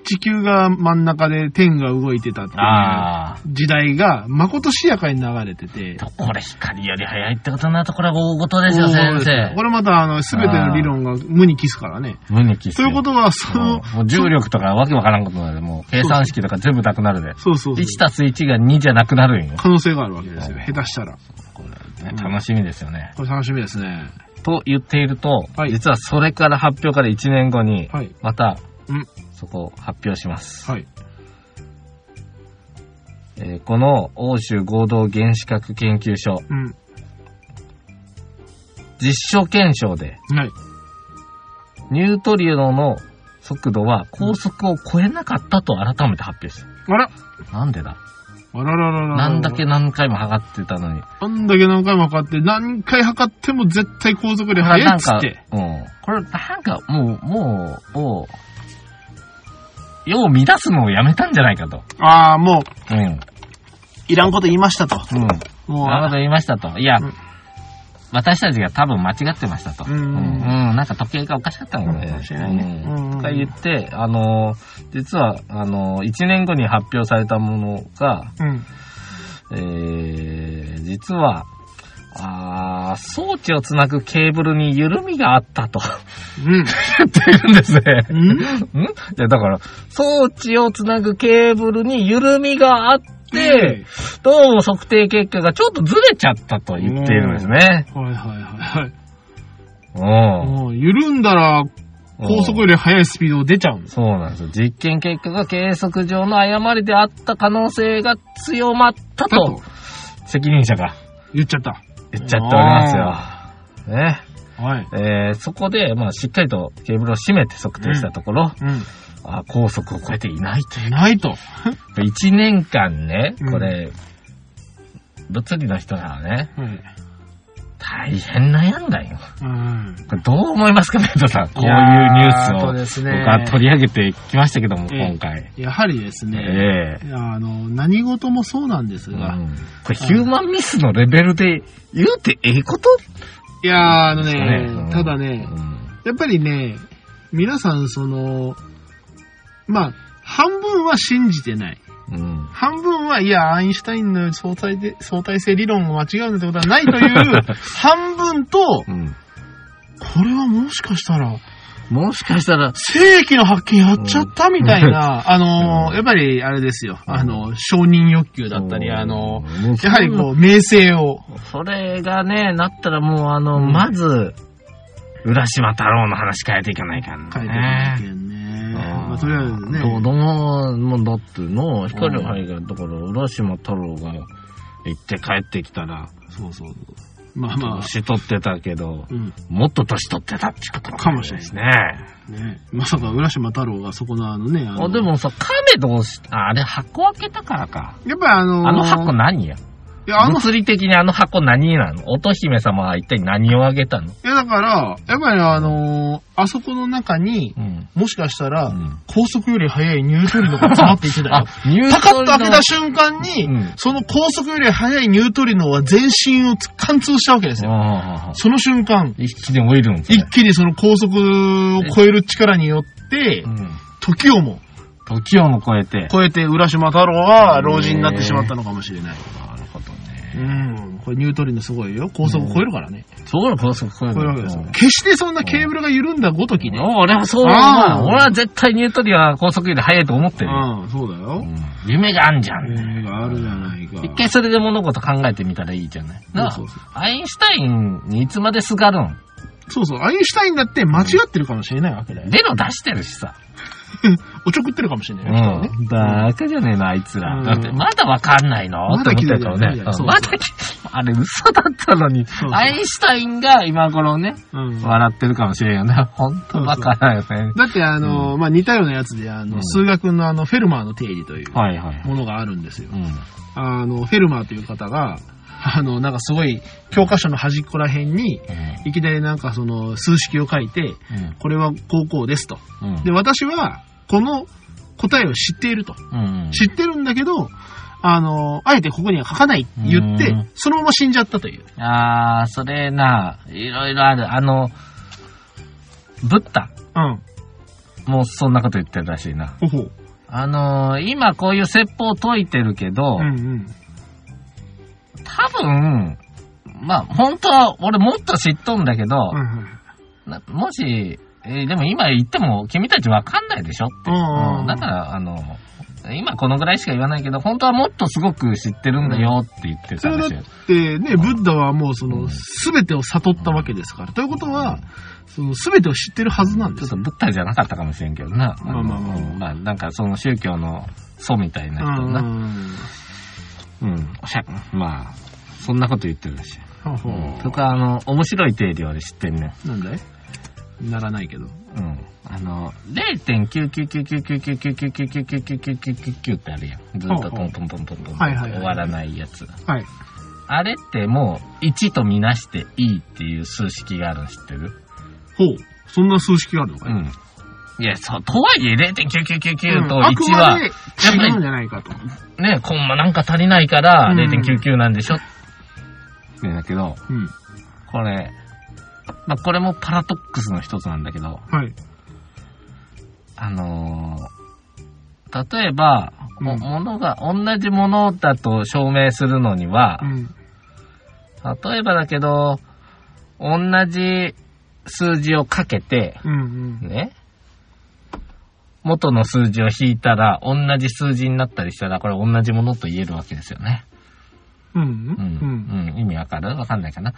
地球が真ん中で天が動いてたっていう。時代が、まことしやかに流れてて、これ光より速いってことになるとこれは大事ですよ、先生。これまたあの、すべての理論が無に帰すからね。無にキスよ。ということは、その、もう重力とかわけわからんことになるで、もう計算式とか全部なくなるで。そうそうそう。1たす1が2じゃなくなるんよ。可能性があるわけですよ。うん下手したら。これね、楽しみですよね。これ楽しみですね。と言っていると、はい実はそれから発表から1年後に、はい。また、うんそこを発表します。はい。えーこの欧州合同原子核研究所、うん。実証検証で、はい。ニュートリノの速度は高速を超えなかったと改めて発表した。あらなんでだ？あららららら。なんだけ何回も測ってたのに。なんだけ何回も測って、何回測っても絶対高速で速いっつって。うん。これ、なんか、もう、もう、もう、世を乱すのをやめたんじゃないかと。ああ、もう、うん。いらんこと言いましたと。うん。もう、なるほど言いましたと。いや、うん私たちが多分間違ってましたと。うんうん。なんか時計がおかしかったのかもしれないねうんうんとか言って、あのー、実は、あのー、1年後に発表されたものが、うん。えー、実は、あー装置をつなぐケーブルに緩みがあったとうん。<laughs> 言ってるんですね。うんん？いや、だから、装置をつなぐケーブルに緩みがあって、どうも測定結果がちょっとずれちゃったと言っているんですね。はいはいはいはい。うん。緩んだら、高速より速いスピード出ちゃうんです。そうなんですよ。実験結果が計測上の誤りであった可能性が強まっただと、責任者が言っちゃった。言っちゃっておりますよ。ね。はい。えー、そこで、まあ、しっかりとケーブルを締めて測定したところ、うん。あ高速を超えていないという。ないと。1年間ねうん、これ、物理の人らはね、はい。大変悩んだよ。うん。これどう思いますか、ベッドさん。こういうニューースを僕は取り上げてきましたけども、ええ今回。やはりですね、ええあの、何事もそうなんですが、うんこれヒューマンミスのレベルで言うてええこと？いやーあのね、うんただね、やっぱりね、皆さんその、まあ、半分は信じてない。うん。半分は、いや、アインシュタインの相対で相対性理論が間違うんだってことはないという <laughs> 半分と、うん。これはもしかしたら、もしかしたら、正規の発見やっちゃったみたいな、あのー、うんやっぱりあれですよ、あの、承認欲求だったり、あの、やはりこう、名声を、それがね、なったらもうあの、うんまず、浦島太郎の話変えていかないかん書いてるね。けんね。うんまあ、とりあえずね。どうどうも、もうだっての、光の範囲が、だから、浦島太郎が、行って帰ってきたら、そうそう。まあまあ、年取ってたけど、うん。もっと年取ってたってことかもしれないですね。ねまさか浦島太郎がそこのあのね、あのあ、で、もさ、亀どうし、ああれ箱開けたからか。やっぱりあのーあの箱何や？いや、あの、物理的にあの箱何なの？乙姫様は一体何をあげたの？いやだから、やっぱりあのーあそこの中にう、ん。もしかしたら、うん高速より速いニュートリノが詰まっていてたよ。<laughs> ニュパカッと開けた瞬間に、うんその高速より速いニュートリノは全身を貫通したわけですよ。その瞬間、一気にオイルん一気にその高速を超える力によってう、ん。時をも時をも超えて。超えて浦島太郎は老人になってしまったのかもしれない。うん。これニュートリノすごいよ。高速超えるからね。そうなの高速超える超えるわけですよ。決してそんなケーブルが緩んだごときね。俺はそうああ俺は絶対ニュートリは高速より速いと思ってるよ。うん、そうだよう。ん夢があんじゃん。夢があるじゃないか。一回それで物事考えてみたらいいじゃない？なあそうそうアインシュタインにいつまですがるん？そうそう、アインシュタインだって間違ってるかもしれないわけだよ。ベロ出してるしさ。<laughs> おちょくってるかもしれないね。うん。バカじゃねえな、あいつら。うんだって、まだわかんないの？まだ。気づいてないそううんまだ気あれ嘘だったのにそう、アインシュタインが今頃ね、うん。笑ってるかもしれんよね。ほんとバカだよね。だってあの、まあ、似たようなやつで、あの、うん数学のあの、フェルマーの定理という。ものがあるんですよ。うん。あの、フェルマーという方が、あの、なんかすごい、教科書の端っこら辺に、いきなりなんかその、数式を書いて、これはこうこうですと。うん。で、私は、この答えを知っていると。うん。知ってるんだけど、あの、あえてここには書かないって言ってうん、そのまま死んじゃったという。あー、それな、いろいろある。あの、ブッダうん。もうそんなこと言ってるらしいな。ほほう。あのー今こういう説法を解いてるけど、うんうん。多分、まあ、本当は俺もっと知っとんだけど、もし、えーでも今言っても君たちわかんないでしょって。うんうんうんだから、あの、今このぐらいしか言わないけど、本当はもっとすごく知ってるんだよって言ってそれだたんですよ。ってね、ブッダはもうそうんの、すべてを悟ったわけですから。ということは、その、すべてを知ってるはずなんですよ。ちょっとブッダじゃなかったかもしれんけどな。まあまあまあのまあ、なんかその宗教の祖みたいな人な。ん。うん。おしゃ、まあ、そんなこと言ってるらしい。ほうほうとか、あの、面白い定理俺知ってんねん。なんだい？ならないけど。うん。あの、0.9999999999999ってあるやん。ずっとトントントントントンはいはいはい終わらないやつ。はい。あれってもう1とみなしていいっていう数式があるの知ってるほう。そんな数式があるのかいうん。いや、そう、とはいえ0.999とあく1は、まで違うんじゃないかと。ね、コンマなんか足りないからうん0.99なんでしょ、ってだけど、うん。これ、まあ、これもパラドックスの一つなんだけど、はい。あのー例えば、もうんものが、同じものだと証明するのにはう、ん。例えばだけど、同じ数字をかけて、うんうん。ね、元の数字を引いたら、同じ数字になったりしたら、これ同じものと言えるわけですよね。うん。う。うんん。うん。意味わかる？わかんないかな？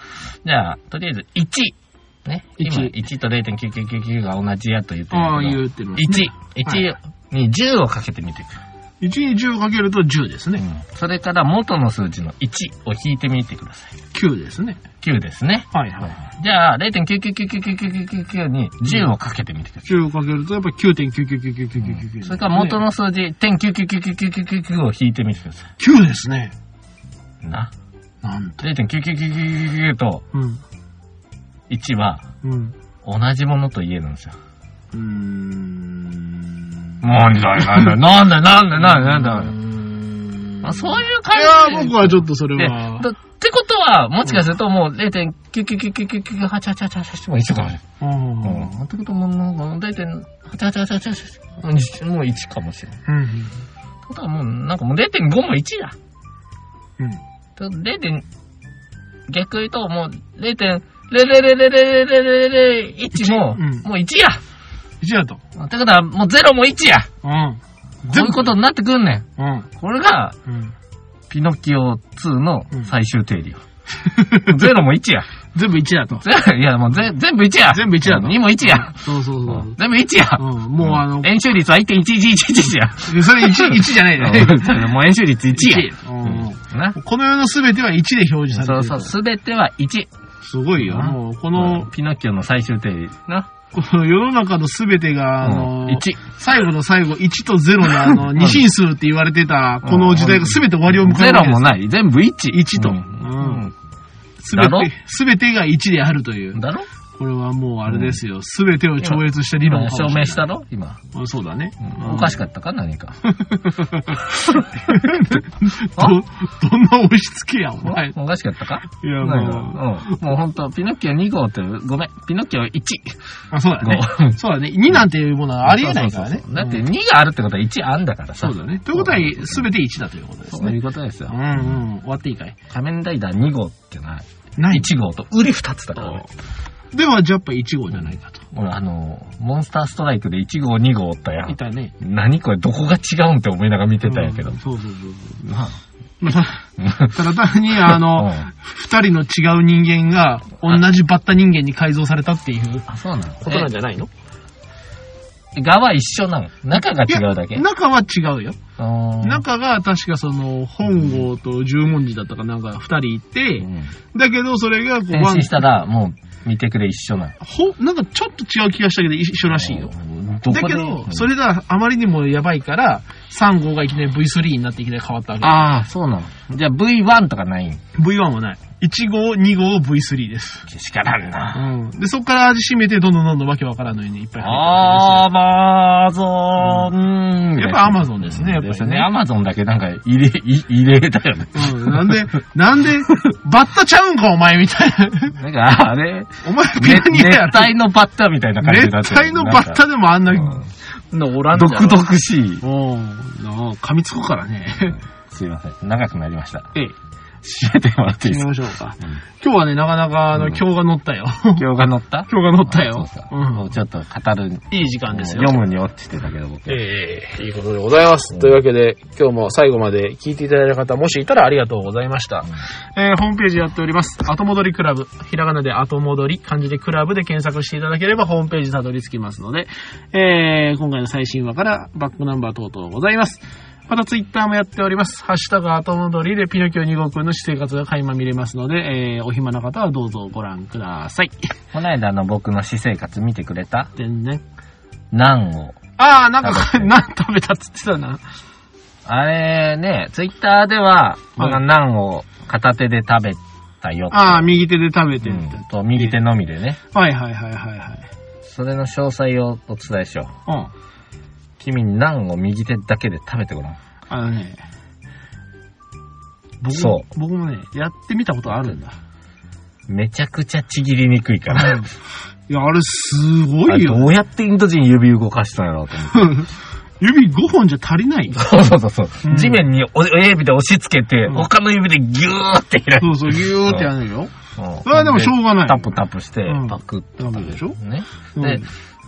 じゃあ、とりあえず、1。ね？今、1 1と0.9999が同じやと言ってるああ、言うってるますね。1。1に10をかけてみてくる。1に10をかけると10ですね。うん。それから元の数字の1を引いてみてください。9ですね。9ですね。はいはい。じゃあ、0.9999999に10をかけてみてください。10をかけるとやっぱり9.9999999。それから元の数字、点9999999を引いてみてくださ9ですね。い。な。なんと。0.99999とうん。1はうん。同じものと言えるんですよ。うーん。なんだよ、なんだよ、なんだよ、なんだよ、なんだよ、なんだよ。うーんまあ、そういうい感じやー、僕はちょっとそれで、は。だってことは、もしかするともう0.999998888も一緒かもしれない。うん。うん。ってことも、なんか0.8888もう1かもしれない。ってうん。ことはもう、なんかもう0.5も1だ。うん。と0点、逆言うともう0.0000001も、うんもう1や。1だと。ってことはもう0も1や。うん。こういうことになってくんねん。うん。これが、うん。ピノキオ2の最終定理よ。0も1や。<laughs> 全部1だと。ゼロいや、もうぜ全部1や。全部1やと2も1や。そうそうそううん。全部1や。うん。もうあの、円周率は1.1111や。それ1、1じゃないね。もう円周率1や。うんうん。な。この世のすべては1で表示されてると。そうそう、すべては1。すごいよ。もう、この、ピノッキオの最終定理。な。こ <laughs> の世の中のすべてが、あの、1。最後の最後、1と0のあの、<laughs> 二進数って言われてた、この時代がすべて終わりを迎えゼる。ロもない。全部1。1とうん。すべて、すべてが1であるという。だろ？これはもうあれですよ。すべてを超越した理論今かもれない証明したろ今。うんそうだね。おかしかったか？何か。<laughs> ど、どんな押し付けや、お前。おかしかったか？いや、何もがうん。もうほんと、ピノッキオ2号って、ごめん。ピノッキオ1。う、あ、そうだねご。そうだね。2なんていうものはありえないからねそうそう。そうだって2があるってことは1あんだからさ。そうだね。ということは、すべて1だということですね。そういうことですよう。んうん。終わっていいかい？仮面ライダー2号ってない？ない。1号と売り2つだからね。では、じゃあやっぱ1号じゃないかと。俺あの、モンスターストライクで1号2号おったやん。いたね。何これどこが違うんって思いながら見てたんやけどうん。そうそうそうなそう。<laughs> ただ単に、あの、<laughs> うん二人の違う人間が、同じバッタ人間に改造されたっていうあ、そうなのことなんじゃないの？え側一緒なの中が違うだけ？中は違うよ。中が確かその、本郷と十文字だったかなんか二人いて、うんだけどそれがこう、変身したら、もう、見てくれ一緒なの。ほ、なんかちょっと違う気がしたけど一緒らしいよ。うん。どこで？だけど、それがあまりにもやばいから、3号がいきなり V3 になっていきなり変わったわけ。ああ、そうなの。じゃあ V1 とかない？ん V1 はない。1号、2号、V3 です。けしからんな。うん。で、そこから味しめて、どんどんどんどんわけわからんのにね、いっぱい入ってアマゾン。やっぱアマゾンですねやっぱりねね。アマゾンだけなんか入れ、い入れたよね。うん。なんで、なんで、バッタちゃうんか、お前みたいな。なんか、あれ、お前ピねラニアや熱帯のバッタみたいな感じだったよ熱帯のバッタでもあんな、うんのおらん独々しい。うん。噛みつくからね。すいません。長くなりました。ええ。締めてもらっていい行ですか？きましょうか。うん今日はね、なかなか、あの、うん今日が乗ったよ。今日が乗った？<laughs> 今日が乗ったよもうちょっと語る。いい時間ですよ。読むに落ちてたけど、僕。ええいいことでございます。というわけで、今日も最後まで聞いていただいた方、もしいたらありがとうございました。えーホームページやっております。後戻りクラブ。ひらがなで後戻り、漢字でクラブで検索していただければホームページたどり着きますので、えー今回の最新話からバックナンバー等々ございます。またツイッターもやっております。ハッシュタグ後戻りでピノキオ2号くんの私生活が垣間見れますので、えーお暇な方はどうぞご覧ください。この間の僕の私生活見てくれた？全然。ナンを。あー、なんか食べ、て何食べたっつってたな。あれね、ツイッターでは、僕がはいナンを片手で食べたよ。あー、右手で食べてるうんと、右手のみでね。はいはいはいはいはい。それの詳細をお伝えしよう。うん。君にナンを右手だけで食べてごらん。あのね、僕そも、僕もね、やってみたことあるんだ。めちゃくちゃちぎりにくいから。いや、あれすごいよ。どうやってインド人指動かしたんやろうと思って。<laughs> 指5本じゃ足りないよ。そうそうそうそう、うん地面にお親指で押し付けて、うん他の指でギューって開いて。そうそう、ギューってやるのよ。うんそれはでもしょうがないタップタップしてうん、パクッとダメでしょ？ね。うんで、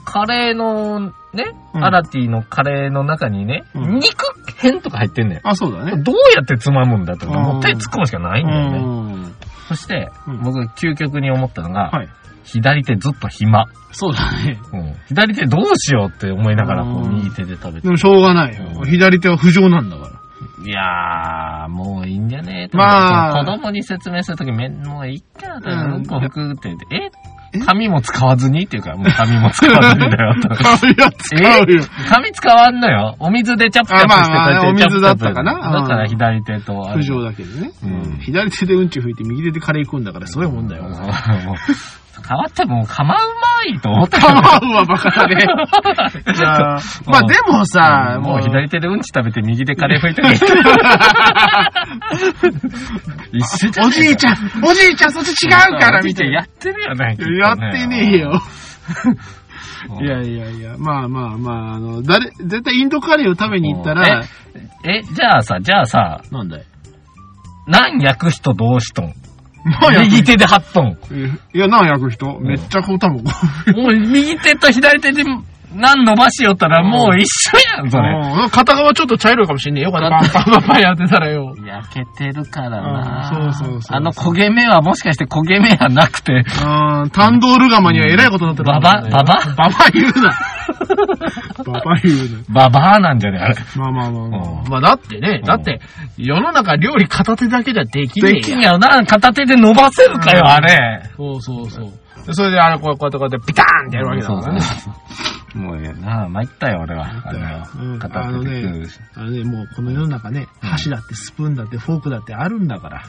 カレーの、ね、うんアラティのカレーの中にね、うん肉片とか入ってんねん。あ、そうだね。どうやってつまむんだって、うんもう手突っ込むしかないんだよね。うんそして、うん僕、究極に思ったのが、はい。左手ずっと暇。そうだね。うん左手どうしようって思いながら、こう、うん右手で食べてで。もしょうがないよ。うん左手は不浄なんだから。いやー、もういいんじゃねえまあ子供に説明するとき、めん、もういいか、うんうんこ服って言って、ええ紙も使わずにっていうか、もう紙も使わずにだよ。<laughs> と髪は使うよ。紙使わんのよ。お水でチャプチャプしてあまあまあこうやってお水だったかなだから左手とあれ不浄だけどね。うん左手でうんち拭いて右手でカレー食うんだからすごいもんだよ。変わっても構うまいと思った構うわ、バカだね。<laughs> いやーまあでもさ、もう左手でうんち食べて右でカレー拭いてる。<laughs> 一緒じゃおじいちゃん、おじいちゃんそっち違うから、みたいな。やってるよね。やってねえよ。<laughs> うんいやいやいや、まあまあまあ、あの、誰、絶対インドカレーを食べに行ったら、え、じゃあさ、じゃあさ、なんだい？何焼く人どうしとん？右手で貼っとん。いや、何焼く人。めっちゃこう多分、もう右手と左手で何伸ばしよったらもう一緒やん、それ。うん片側ちょっと茶色いかもしんねえよ。パ <laughs> ンパンパンパンパンやってたらよ。焼けてるからなうんそうそうそうあの焦げ目はもしかして焦げ目はなくて、うん、タンドール釜には偉いことになってるババババ？ババ言うな。<laughs> ババユーの。ババアなんじゃねあれ。まあまあまあまあ。うんまあだってね、だって、世の中料理片手だけじゃできねえやできんやろな、片手で伸ばせるかよ、あれ。そうそうそう。でそれであれこうこうやってこうやってピターンってやるわけだからね。もうええな、参ったよ、俺は。あうんの、片手で食うし。あのね、もうこの世の中ね、箸だってスプーンだってフォークだってあるんだから。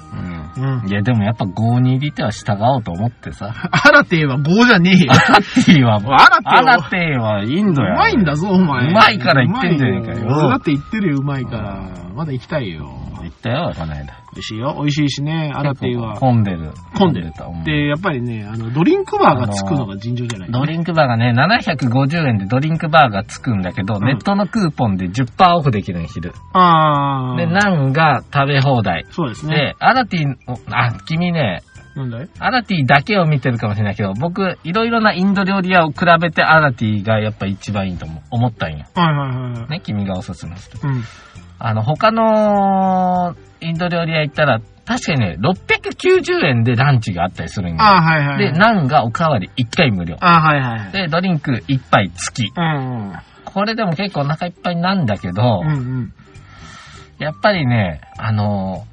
うん。うん。いや、でもやっぱ5に入りては従おうと思ってさ。アラティは5じゃねえよ。アラティは、アラティはインドや。うまいんだぞ、お前。うまいから言ってんじゃねえかよだって言ってるよ、うまいから。まだ行きたいよ。言ったよ、この間。美味しいよ。美味しいしね、アラティは。混んでる。混んでるた。うんで、やっぱりね、あの、ドリンクバーがつくのが尋常じゃない、ドリンクバーがね、750円でドリンクバーがつくんだけど、んネットのクーポンで10%オフできるん昼。あー。で、ナンが食べ放題。そうですね。で、アラティ、おあ、君ね、なんだい？アラティだけを見てるかもしれないけど、僕、いろいろなインド料理屋を比べてアラティがやっぱ一番いいと思う思ったんよ。はいはいはいはい。ね、君がおすすめする。うん。あの、他のインド料理屋行ったら、確かにね、690円でランチがあったりするんよ。あーはいはい。で、ナンがおかわり1回無料。あーはいはい。で、ドリンク1杯付き。うん。これでも結構お腹いっぱいなんだけど、うんうん。やっぱりね、あの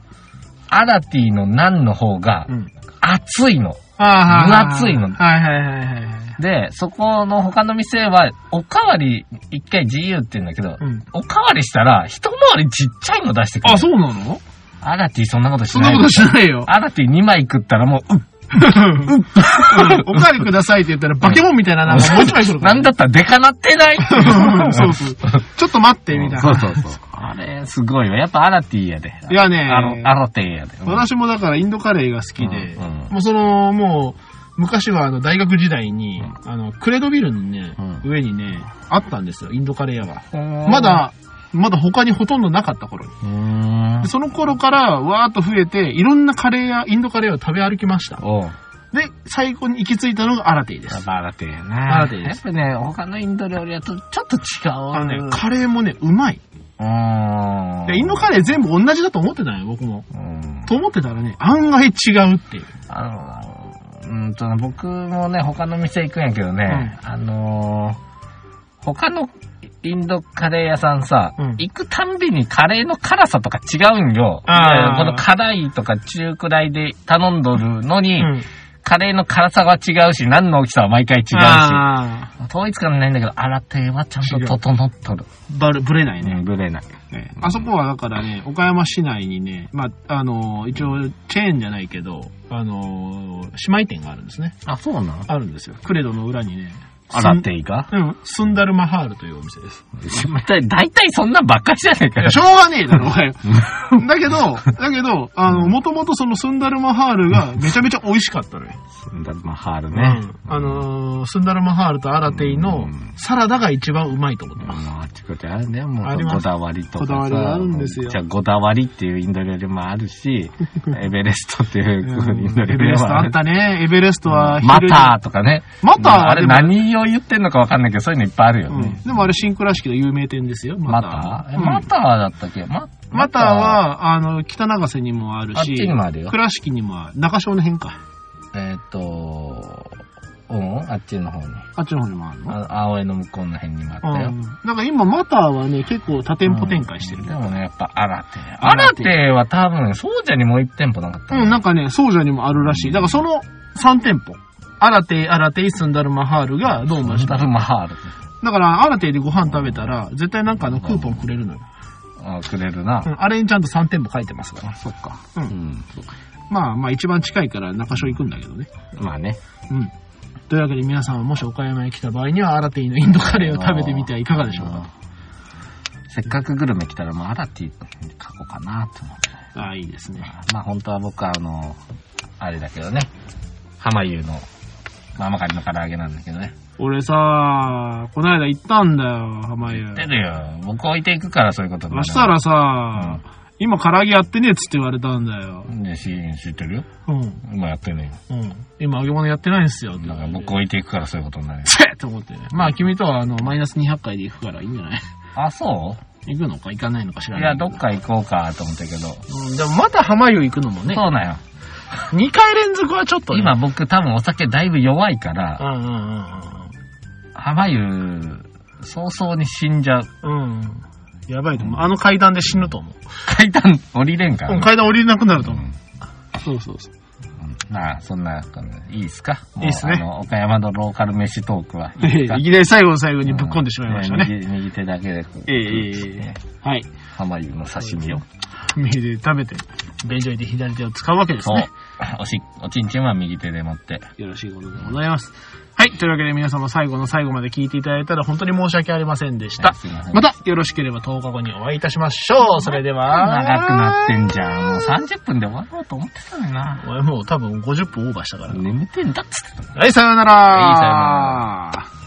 アラティのナンの方がうん。熱いの。あーはいはいはい。分厚いのはいはいはいはい。で、そこの他の店は、おかわり1回自由って言うんだけど、うん。おかわりしたら、一回りちっちゃいの出してくる。あ、そうなの？アラティそんなことしそんなないことしないよ。アラティ2枚食ったらもう、うっうんおかわりくださいって言ったら、バケモンみたいななんかもう一枚来るから。なんだったらデカなってない？そうそう。<laughs> ちょっと待って、みたいな。そうそうそう。あれ、すごいわ。やっぱアラティやで。いやねあの、アラティやで。うん私もだからインドカレーが好きで、うんうんもうその、もう、昔はあの大学時代に、うあの、クレドビルのね、うん上にね、あったんですよ、インドカレー屋が。ま、だ、まだ他にほとんどなかった頃に。その頃からわーっと増えて、いろんなカレー屋、インドカレー屋を食べ歩きました。で、最後に行き着いたのがアラティでやっす。ぱアラティやな。アラティですやっぱね、他のインド料理屋とちょっと違う。あのね、カレーもね、うまい。でインドカレー全部同じだと思ってたのよ、僕も。うん。と思ってたらね、案外違うっていう。あの、うんとね、僕もね、他の店行くんやけどね、あのー、他のインドカレー屋さんさ、うん行くたんびにカレーの辛さとか違うんよ。この辛いとか中くらいで頼んどるのに、うん。カレーの辛さは違うし、何の大きさは毎回違うし。あ統一感ないんだけど、新手はちゃんと整っとる。ーバル、ブレないね。うん、ぶれない。ねあそこはだからね、岡山市内にね、まあ、あの、一応チェーンじゃないけど、あの、姉妹店があるんですね。あ、そうなん？あるんですよ。クレドの裏にね。新手いいか？うん、スンダルマハールというお店です。だいたいそんなんばっかりじゃねえかよ。しょうがねえだろ、お前。<laughs> だけど、だけど、あの、もともとそのスンダルマハールがめちゃめちゃ美味しかったのよ。スンダルマハールうね。ん。あのースンダルマハールとアラテイのうんサラダが一番うまいと思ってもうます。あちこちあるね。もうこだわりとかさ。こだわりがあるんですよじゃあ、こだわりっていうインド料理もあるし、<laughs> エベレストっていううんインド料エベレストあっ理もある。たね。エベレストはマターとかね。マターはあれ何を言ってんのかわかんないけど、そういうのいっぱいあるようんね。でもあれ新倉敷の有名店ですよ。マター？えうんマターだったっけ？ママターは、あの、北長瀬にもあるし、あっちにもあるよ倉敷にもある。中小の辺か。えーっと、うん、あっちの方に。あっちの方にもあるの？あ青江の向こうの辺にもあったよ。うん。なんか今、マターはね、結構多店舗展開してる。でもね、やっぱ、アラテ。アラテは多分、そうじゃにもう一店舗なかったうん、なんかね、総社にもあるらしい。だからその3店舗。アラテイ、アラテイ、スンダルマハールがどうもスタルマハール。だから、アラテイでご飯食べたら、絶対なんかあのクーポンくれるのよ。あくれるなう。ん、あれにちゃんと3店舗書いてますから。そっか。う。うんん。まあまあ一番近いから中小行くんだけどね。まあね。うん。というわけで皆さんはもし岡山へ来た場合には、アラテイのインドカレーを食べてみてはいかがでしょうか？せっかくグルメ来たら、もうアラティ書こうかなと思って。と。ああ、いいですね。まあ本当は僕はあの、あれだけどね。浜湯の、ママカリの唐揚げなんだけどね。俺さ、この間行ったんだよ、浜湯。出るよ。僕置いていくからそういうことそしたらさ、今唐揚げやってねえっつって言われたんだよ。ね、し知ってるよ。うん。今やってんねよ。うん。今揚げ物やってないんすよだから。僕置いていくからそういうことになるよ。せっと思ってね。まあ君とはあの、マイナス200回で行くからいいんじゃない？あ、そ行くのか行かないのか知ういや、らないけど。どっか行こうかと思ったけど。うん、でもまた浜湯行くのもね。そうなんよ。<laughs> 2回連続はちょっとね。今僕多分お酒だいぶ弱いから、うんうんうんうん。浜湯、早々に死んじゃう。うん。やばいと思う。あの階段で死ぬと思う。階段降りれんからうん、ね。階段降りれなくなると思う。そうそうそう。まあ、そんな、いいですか？いいっすね岡山のローカル飯トークは。え <laughs> えいきなり最後の最後にぶっ込んでしまいましたね。右右手だけでええええええはい。浜湯の刺身を。右で食べて、便所で左手を使うわけですね。。<laughs> おし、おちんちんは右手で持って。よろしいことでございます。はい。というわけで皆様最後の最後まで聞いていただいたら本当に申し訳ありませんでした。すいません。また、よろしければ10日後にお会いいたしましょう。それでは。長くなってんじゃん。もう30分で終わろうと思ってたのにな。お前もう多分50分オーバーしたから。眠ってんだっつってたのはい、さようなら。はいさようなら